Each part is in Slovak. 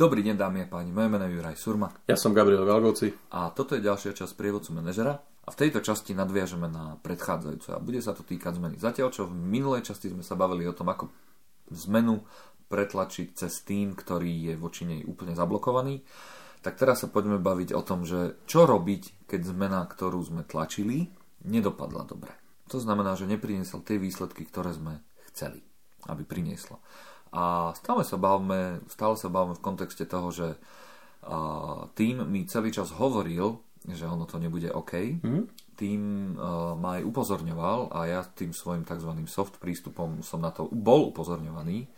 Dobrý deň dámy a páni, moje meno je Juraj Surma. Ja som Gabriel Galgoci. A toto je ďalšia časť prievodcu manažera. A v tejto časti nadviažeme na predchádzajúcu a bude sa to týkať zmeny. Zatiaľ, čo v minulej časti sme sa bavili o tom, ako zmenu pretlačiť cez tým, ktorý je voči nej úplne zablokovaný, tak teraz sa poďme baviť o tom, že čo robiť, keď zmena, ktorú sme tlačili, nedopadla dobre. To znamená, že nepriniesol tie výsledky, ktoré sme chceli, aby prinieslo. A stále sa bavme, stále sa bavme v kontexte toho, že tým mi celý čas hovoril, že ono to nebude OK. Mm. Tým uh, ma aj upozorňoval a ja tým svojim tzv. soft prístupom som na to bol upozorňovaný.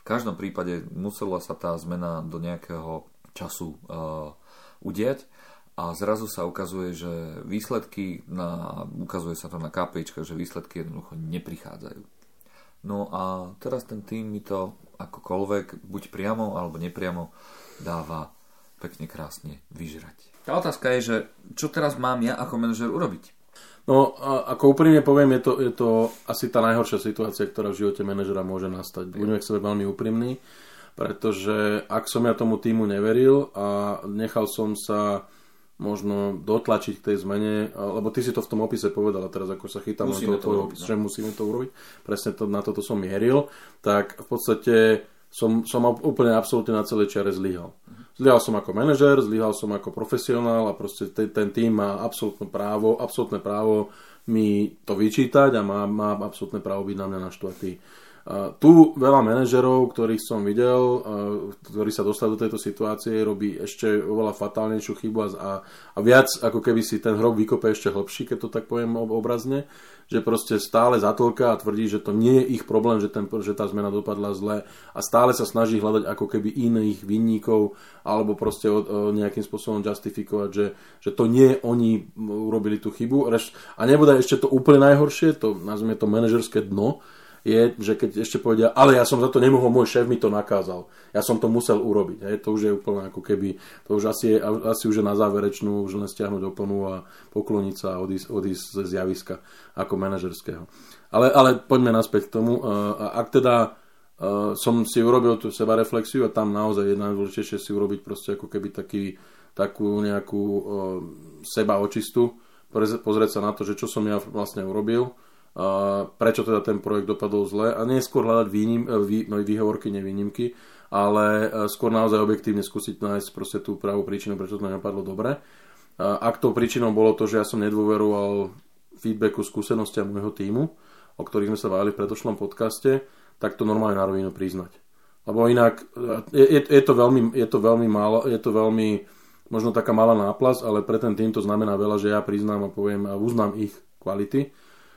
V každom prípade musela sa tá zmena do nejakého času uh, udiať a zrazu sa ukazuje, že výsledky, na, ukazuje sa to na KPIčka, že výsledky jednoducho neprichádzajú. No a teraz ten tým mi to akokoľvek, buď priamo alebo nepriamo, dáva pekne krásne vyžrať. Tá otázka je, že čo teraz mám ja ako manažer urobiť? No, ako úprimne poviem, je to, je to asi tá najhoršia situácia, ktorá v živote manažera môže nastať. Budeme k sebe veľmi úprimní, pretože ak som ja tomu týmu neveril a nechal som sa možno dotlačiť k tej zmene, lebo ty si to v tom opise povedal a teraz ako sa chytám na to, to urobiť, no. že musíme to urobiť, presne to, na toto som mieril, tak v podstate som, som úplne absolútne na celej čiare zlyhal. Zlyhal som ako manažer, zlyhal som ako profesionál a proste ten, ten tým má absolútne právo, absolútne právo mi to vyčítať a má, má absolútne právo byť na mňa naštvatý. Tu veľa manažerov, ktorých som videl, ktorí sa dostali do tejto situácie, robí ešte oveľa fatálnejšiu chybu a, a viac ako keby si ten hrob vykope ešte hlbší, keď to tak poviem obrazne, že proste stále zatolka a tvrdí, že to nie je ich problém, že, ten, že tá zmena dopadla zle a stále sa snaží hľadať ako keby iných vinníkov alebo proste o, o nejakým spôsobom justifikovať, že, že to nie oni urobili tú chybu. A nebude ešte to úplne najhoršie, to nazvime to manažerské dno, je, že keď ešte povedia, ale ja som za to nemohol, môj šéf mi to nakázal. Ja som to musel urobiť. Hej. To už je úplne ako keby, to už asi, je, asi už je na záverečnú, už len stiahnuť oponu a pokloniť sa a odísť, odísť z javiska ako manažerského. Ale, ale poďme naspäť k tomu. Ak teda som si urobil tú sebareflexiu a tam naozaj je najdôležitejšie si urobiť proste ako keby taký, takú nejakú seba očistu, pozrieť sa na to, že čo som ja vlastne urobil, prečo teda ten projekt dopadol zle a nie skôr hľadať výnim, e, vý, výhovorky, nevýnimky, ale e, skôr naozaj objektívne skúsiť nájsť proste tú pravú príčinu, prečo to nedopadlo dobre. Ak tou príčinou bolo to, že ja som nedôveroval feedbacku, skúsenostiam môjho týmu, o ktorých sme sa bavili v predošlom podcaste, tak to normálne na rovinu priznať. Lebo inak je, je, to veľmi, je to veľmi málo, je to veľmi možno taká malá náplas, ale pre ten tým to znamená veľa, že ja priznám a poviem a uznám ich kvality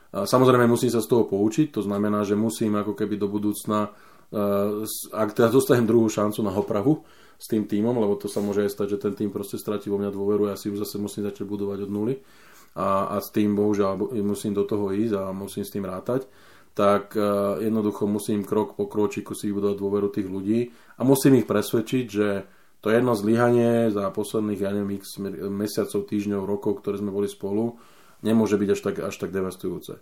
Samozrejme musím sa z toho poučiť, to znamená, že musím ako keby do budúcna, eh, ak teda dostanem druhú šancu na opravu s tým týmom, lebo to sa môže aj stať, že ten tým proste stratí vo mňa dôveru ja si už zase musím začať budovať od nuly. A, a s tým bohužiaľ musím do toho ísť a musím s tým rátať. Tak uh, jednoducho musím krok po kročiku si budovať dôveru tých ľudí a musím ich presvedčiť, že to jedno zlyhanie za posledných, ja neviem, x mesiacov, týždňov, rokov, ktoré sme boli spolu, nemôže byť až tak, až tak devastujúce.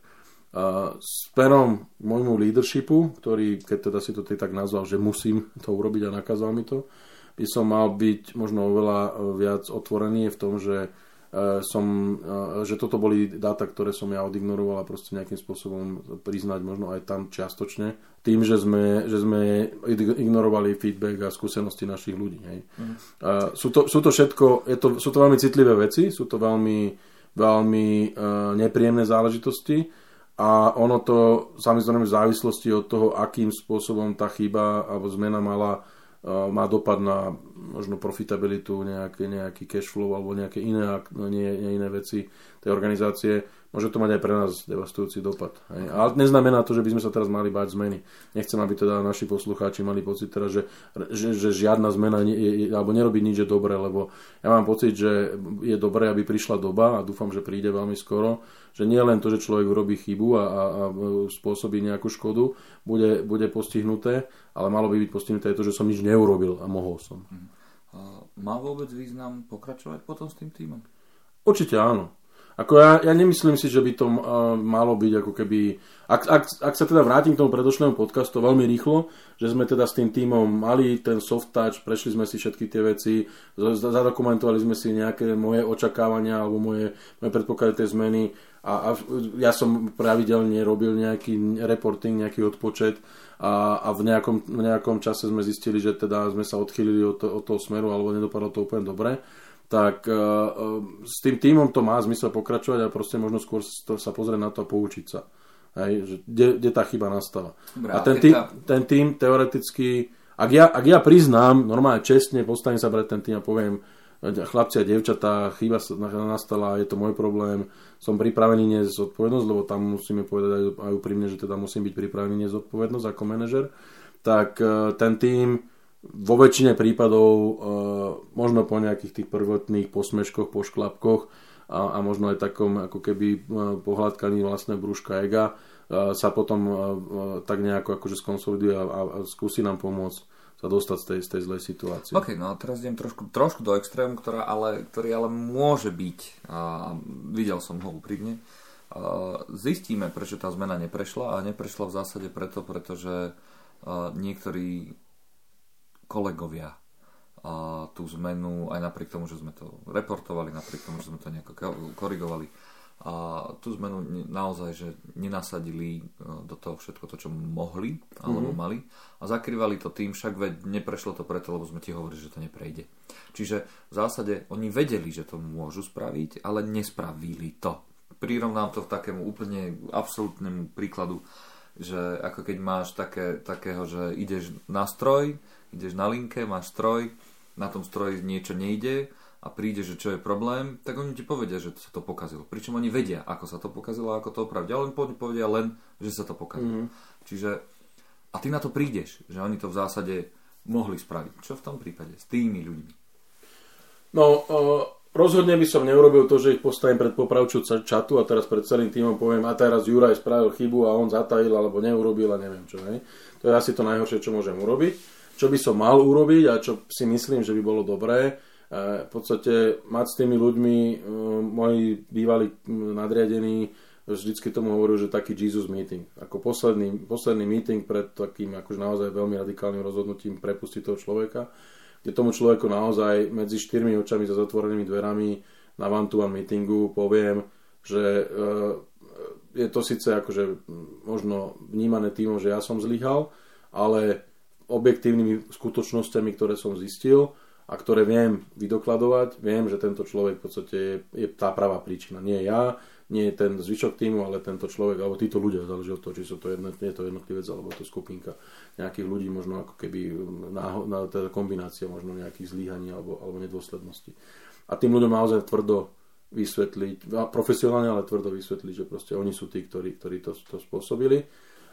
A s perom môjmu leadershipu, ktorý, keď teda si to tak nazval, že musím to urobiť a nakázal mi to, by som mal byť možno oveľa e, viac otvorený v tom, že e, som, e, že toto boli dáta, ktoré som ja odignoroval a proste nejakým spôsobom priznať možno aj tam čiastočne, tým, že sme, že sme ignorovali feedback a skúsenosti našich ľudí. Hej. Mm. Sú, to, sú to všetko, je to, sú to veľmi citlivé veci, sú to veľmi veľmi uh, nepríjemné záležitosti a ono to samozrejme v závislosti od toho, akým spôsobom tá chyba alebo zmena mala, uh, má dopad na možno profitabilitu, nejaký, nejaký cash flow alebo nejaké iné, nie, nie iné veci tej organizácie, môže to mať aj pre nás devastujúci dopad. Hej. Ale neznamená to, že by sme sa teraz mali báť zmeny. Nechcem, aby teda naši poslucháči mali pocit teraz, že, že, že žiadna zmena nie, je, alebo nerobí nič je dobré, lebo ja mám pocit, že je dobré, aby prišla doba a dúfam, že príde veľmi skoro, že nie len to, že človek urobí chybu a, a, a spôsobí nejakú škodu, bude, bude postihnuté, ale malo by byť postihnuté aj to, že som nič neurobil a mohol som. Má vôbec význam pokračovať potom s tým týmom? Určite áno. Ako ja, ja nemyslím si, že by to uh, malo byť ako keby... Ak, ak, ak sa teda vrátim k tomu predošlému podcastu veľmi rýchlo, že sme teda s tým týmom mali ten soft touch, prešli sme si všetky tie veci, zadokumentovali sme si nejaké moje očakávania alebo moje, moje predpoklady tej zmeny a, a ja som pravidelne robil nejaký reporting, nejaký odpočet a, a v, nejakom, v nejakom čase sme zistili, že teda sme sa odchýlili od, to, od toho smeru alebo nedopadlo to úplne dobre tak uh, s tým týmom to má zmysel pokračovať a proste možno skôr sa pozrieť na to a poučiť sa. Hej, že kde, kde tá chyba nastala. Dobre, a ten tým, tá... ten tým teoreticky, ak ja, ak ja priznám, normálne čestne, postavím sa pred ten tým a poviem, chlapci a devčatá, chyba nastala, je to môj problém, som pripravený niesť zodpovednosť, lebo tam musíme povedať aj, aj úprimne, že teda musím byť pripravený niesť zodpovednosť ako manažer, tak ten tým vo väčšine prípadov uh, možno po nejakých tých prvotných posmeškoch, pošklapkoch a, a možno aj takom ako keby uh, pohľadkaní vlastné brúška ega uh, sa potom tak nejako akože skonsoliduje a, a, skúsi nám pomôcť sa dostať z tej, z tej zlej situácie. OK, no a teraz idem trošku, trošku do extrému, ktorá ale, ktorý ale môže byť, a videl som ho úprimne, zistíme, prečo tá zmena neprešla a neprešla v zásade preto, pretože niektorí kolegovia a tú zmenu, aj napriek tomu, že sme to reportovali, napriek tomu, že sme to nejako korigovali, a tú zmenu naozaj, že nenasadili e, do toho všetko to, čo mohli alebo mm-hmm. mali a zakrývali to tým, však veď neprešlo to preto, lebo sme ti hovorili, že to neprejde. Čiže v zásade oni vedeli, že to môžu spraviť, ale nespravili to. Prirovnám to v takému úplne absolútnemu príkladu, že ako keď máš také, takého, že ideš na stroj, ideš na linke, máš stroj, na tom stroji niečo nejde a príde, že čo je problém, tak oni ti povedia, že sa to pokazilo. Pričom oni vedia, ako sa to pokazilo a ako to opraviť. Ale oni povedia len, že sa to pokazilo. Mm-hmm. Čiže a ty na to prídeš, že oni to v zásade mohli spraviť. Čo v tom prípade s tými ľuďmi? No, uh, rozhodne by som neurobil to, že ich postavím pred popravču čatu a teraz pred celým týmom poviem, a teraz Juraj spravil chybu a on zatajil alebo neurobil a neviem čo. Hej. To je asi to najhoršie, čo môžem urobiť čo by som mal urobiť a čo si myslím, že by bolo dobré. E, v podstate mať s tými ľuďmi, e, moji bývalí nadriadení, vždycky tomu hovoril, že taký Jesus meeting. Ako posledný, posledný meeting pred takým akože naozaj veľmi radikálnym rozhodnutím prepustiť toho človeka, kde tomu človeku naozaj medzi štyrmi očami za zatvorenými dverami na one-to-one meetingu poviem, že e, je to síce akože možno vnímané tým, že ja som zlyhal, ale objektívnymi skutočnosťami, ktoré som zistil a ktoré viem vydokladovať, viem, že tento človek v podstate je, je tá pravá príčina. Nie ja, nie ten zvyšok týmu, ale tento človek, alebo títo ľudia, záleží od toho, či sú to jedno, je to jednotlivec, alebo to skupinka nejakých ľudí, možno ako keby na, na teda kombinácia možno nejakých zlíhaní alebo, alebo nedôsledností. A tým ľuďom naozaj tvrdo vysvetliť, profesionálne, ale tvrdo vysvetliť, že proste oni sú tí, ktorí, ktorí to, to spôsobili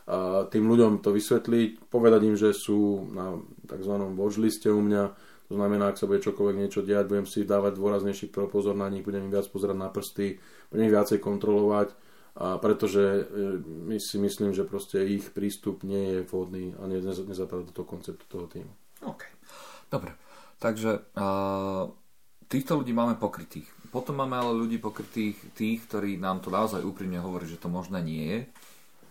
a tým ľuďom to vysvetliť, povedať im, že sú na tzv. watchliste u mňa, to znamená, ak sa bude čokoľvek niečo diať, budem si dávať dôraznejší pozor na nich, budem im viac pozerať na prsty, budem ich viacej kontrolovať, a pretože e, my si myslím, že proste ich prístup nie je vhodný a nezapadá do toho konceptu toho týmu. OK. Dobre. Takže uh, týchto ľudí máme pokrytých. Potom máme ale ľudí pokrytých tých, ktorí nám to naozaj úprimne hovorí, že to možné nie je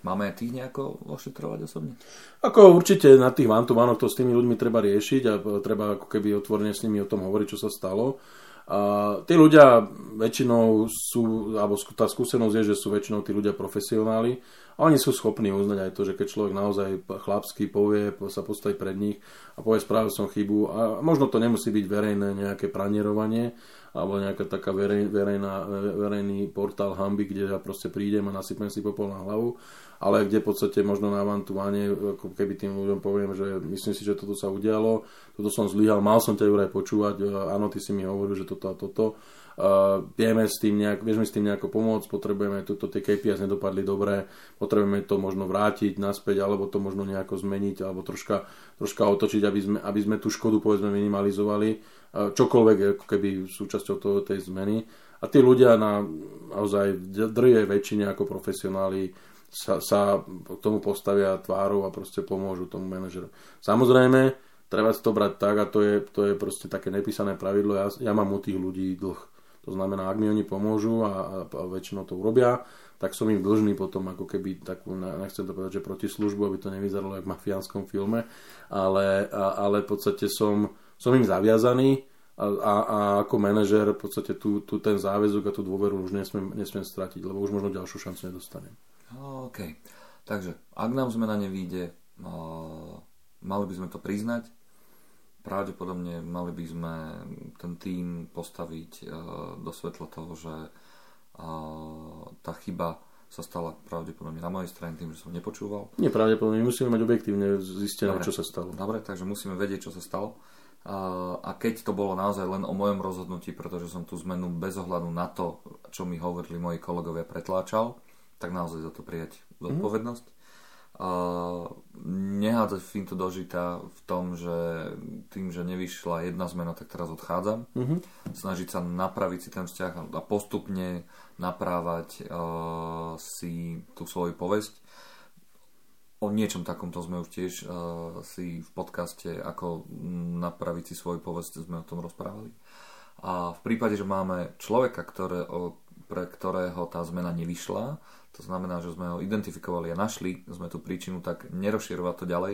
Máme tých nejako ošetrovať osobne? Ako určite na tých one to s tými ľuďmi treba riešiť a treba ako keby otvorene s nimi o tom hovoriť, čo sa stalo. A tí ľudia väčšinou sú, alebo tá skúsenosť je, že sú väčšinou tí ľudia profesionáli a oni sú schopní uznať aj to, že keď človek naozaj chlapský povie, sa postaví pred nich a povie, spravil som chybu a možno to nemusí byť verejné nejaké pranierovanie, alebo nejaká taká verej, verejná, verejný portál hamby, kde ja proste prídem a nasypem si popol na hlavu, ale kde v podstate možno na vantuáne, ako keby tým ľuďom poviem, že myslím si, že toto sa udialo, toto som zlyhal, mal som ťa Juraj počúvať, áno, ty si mi hovoril, že toto a toto. Uh, vieme s tým nejak, vieme s tým nejako pomôcť, potrebujeme, toto tie KPIs nedopadli dobre, potrebujeme to možno vrátiť naspäť, alebo to možno nejako zmeniť, alebo troška, troška otočiť, aby sme, aby sme tú škodu povedzme minimalizovali, uh, čokoľvek ako keby súčasťou toho, tej zmeny. A tí ľudia na naozaj drje väčšine ako profesionáli sa, sa k tomu postavia tvárou a proste pomôžu tomu manažeru. Samozrejme, treba to brať tak a to je, to je proste také nepísané pravidlo. Ja, ja mám u tých ľudí dlh. To znamená, ak mi oni pomôžu a, a, väčšinou to urobia, tak som im dlžný potom ako keby takú, nechcem to povedať, že proti službu, aby to nevyzeralo ako v mafiánskom filme, ale, a, ale v podstate som, som im zaviazaný a, a, a ako manažer v podstate tu, tu ten záväzok a tú dôveru už nesmiem, nesmiem stratiť, lebo už možno ďalšiu šancu nedostanem. OK. Takže, ak nám zmena nevíde, mali by sme to priznať, pravdepodobne mali by sme ten tým postaviť uh, do svetla toho, že uh, tá chyba sa stala pravdepodobne na mojej strane tým, že som nepočúval. Nie pravdepodobne, musíme mať objektívne zistené, čo sa stalo. Dobre, takže musíme vedieť, čo sa stalo. A keď to bolo naozaj len o mojom rozhodnutí, pretože som tú zmenu bez ohľadu na to, čo mi hovorili moji kolegovia, pretláčal, tak naozaj za to prijať zodpovednosť. Mm-hmm uh, nehádzať Fintu do žita v tom, že tým, že nevyšla jedna zmena, tak teraz odchádzam. Mm-hmm. Snažiť sa napraviť si ten vzťah a postupne naprávať uh, si tú svoju povesť. O niečom takomto sme už tiež uh, si v podcaste, ako napraviť si svoju povesť, sme o tom rozprávali. A v prípade, že máme človeka, ktoré, o, pre ktorého tá zmena nevyšla, to znamená, že sme ho identifikovali a našli. Sme tú príčinu, tak nerozširovať to ďalej,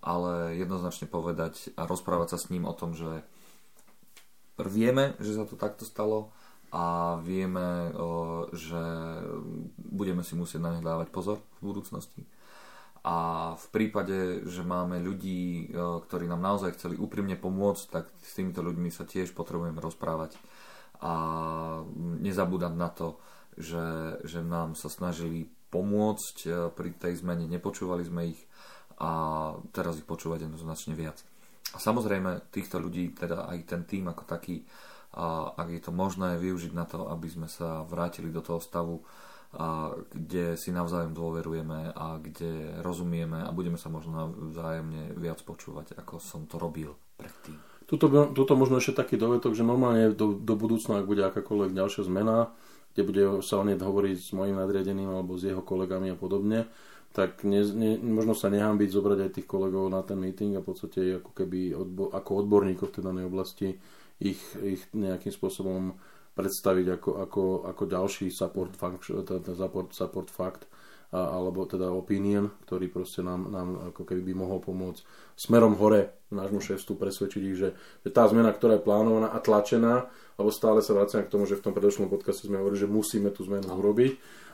ale jednoznačne povedať a rozprávať sa s ním o tom, že vieme, že sa to takto stalo a vieme, že budeme si musieť na ne dávať pozor v budúcnosti. A v prípade, že máme ľudí, ktorí nám naozaj chceli úprimne pomôcť, tak s týmito ľuďmi sa tiež potrebujeme rozprávať a nezabúdať na to, že, že nám sa snažili pomôcť e, pri tej zmene, nepočúvali sme ich a teraz ich počúvať jednoznačne viac. A samozrejme týchto ľudí, teda aj ten tým ako taký, a ak je to možné využiť na to, aby sme sa vrátili do toho stavu, a kde si navzájom dôverujeme a kde rozumieme a budeme sa možno vzájomne viac počúvať, ako som to robil predtým. Tuto, tuto možno ešte taký dovetok, že normálne do, do budúcna, ak bude akákoľvek ďalšia zmena, kde bude sa o nej hovoriť s mojim nadriadeným alebo s jeho kolegami a podobne, tak ne, ne, možno sa nehambiť zobrať aj tých kolegov na ten meeting a v podstate ako keby odbo, ako odborníkov v tej danej oblasti ich, ich nejakým spôsobom predstaviť ako, ako, ako ďalší support, function, support, support fact a, alebo teda opinion, ktorý proste nám, nám ako keby by mohol pomôcť smerom hore nášmu šéfstvu presvedčiť ich, že, že tá zmena, ktorá je plánovaná a tlačená, lebo stále sa vraciam k tomu, že v tom predošlom podcaste sme hovorili, že musíme tú zmenu no. urobiť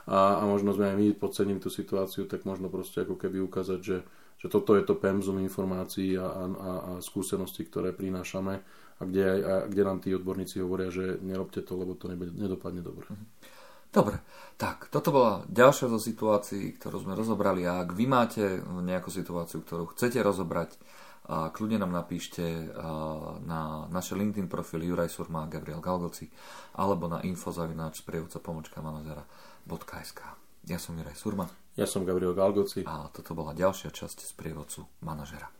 a, a možno sme aj my podcením tú situáciu, tak možno proste ako keby ukázať, že, že toto je to pemzum informácií a, a, a skúseností, ktoré prinášame a kde, a kde nám tí odborníci hovoria, že nerobte to, lebo to nebude, nedopadne dobre. Mhm. Dobre, tak toto bola ďalšia zo situácií, ktorú sme rozobrali a ak vy máte nejakú situáciu, ktorú chcete rozobrať, a kľudne nám napíšte na naše LinkedIn profil Juraj Surma a Gabriel Galgoci alebo na infozavináč sprievodca pomočka manažera.sk Ja som Juraj Surma. Ja som Gabriel Galgoci. A toto bola ďalšia časť sprievodcu manažera.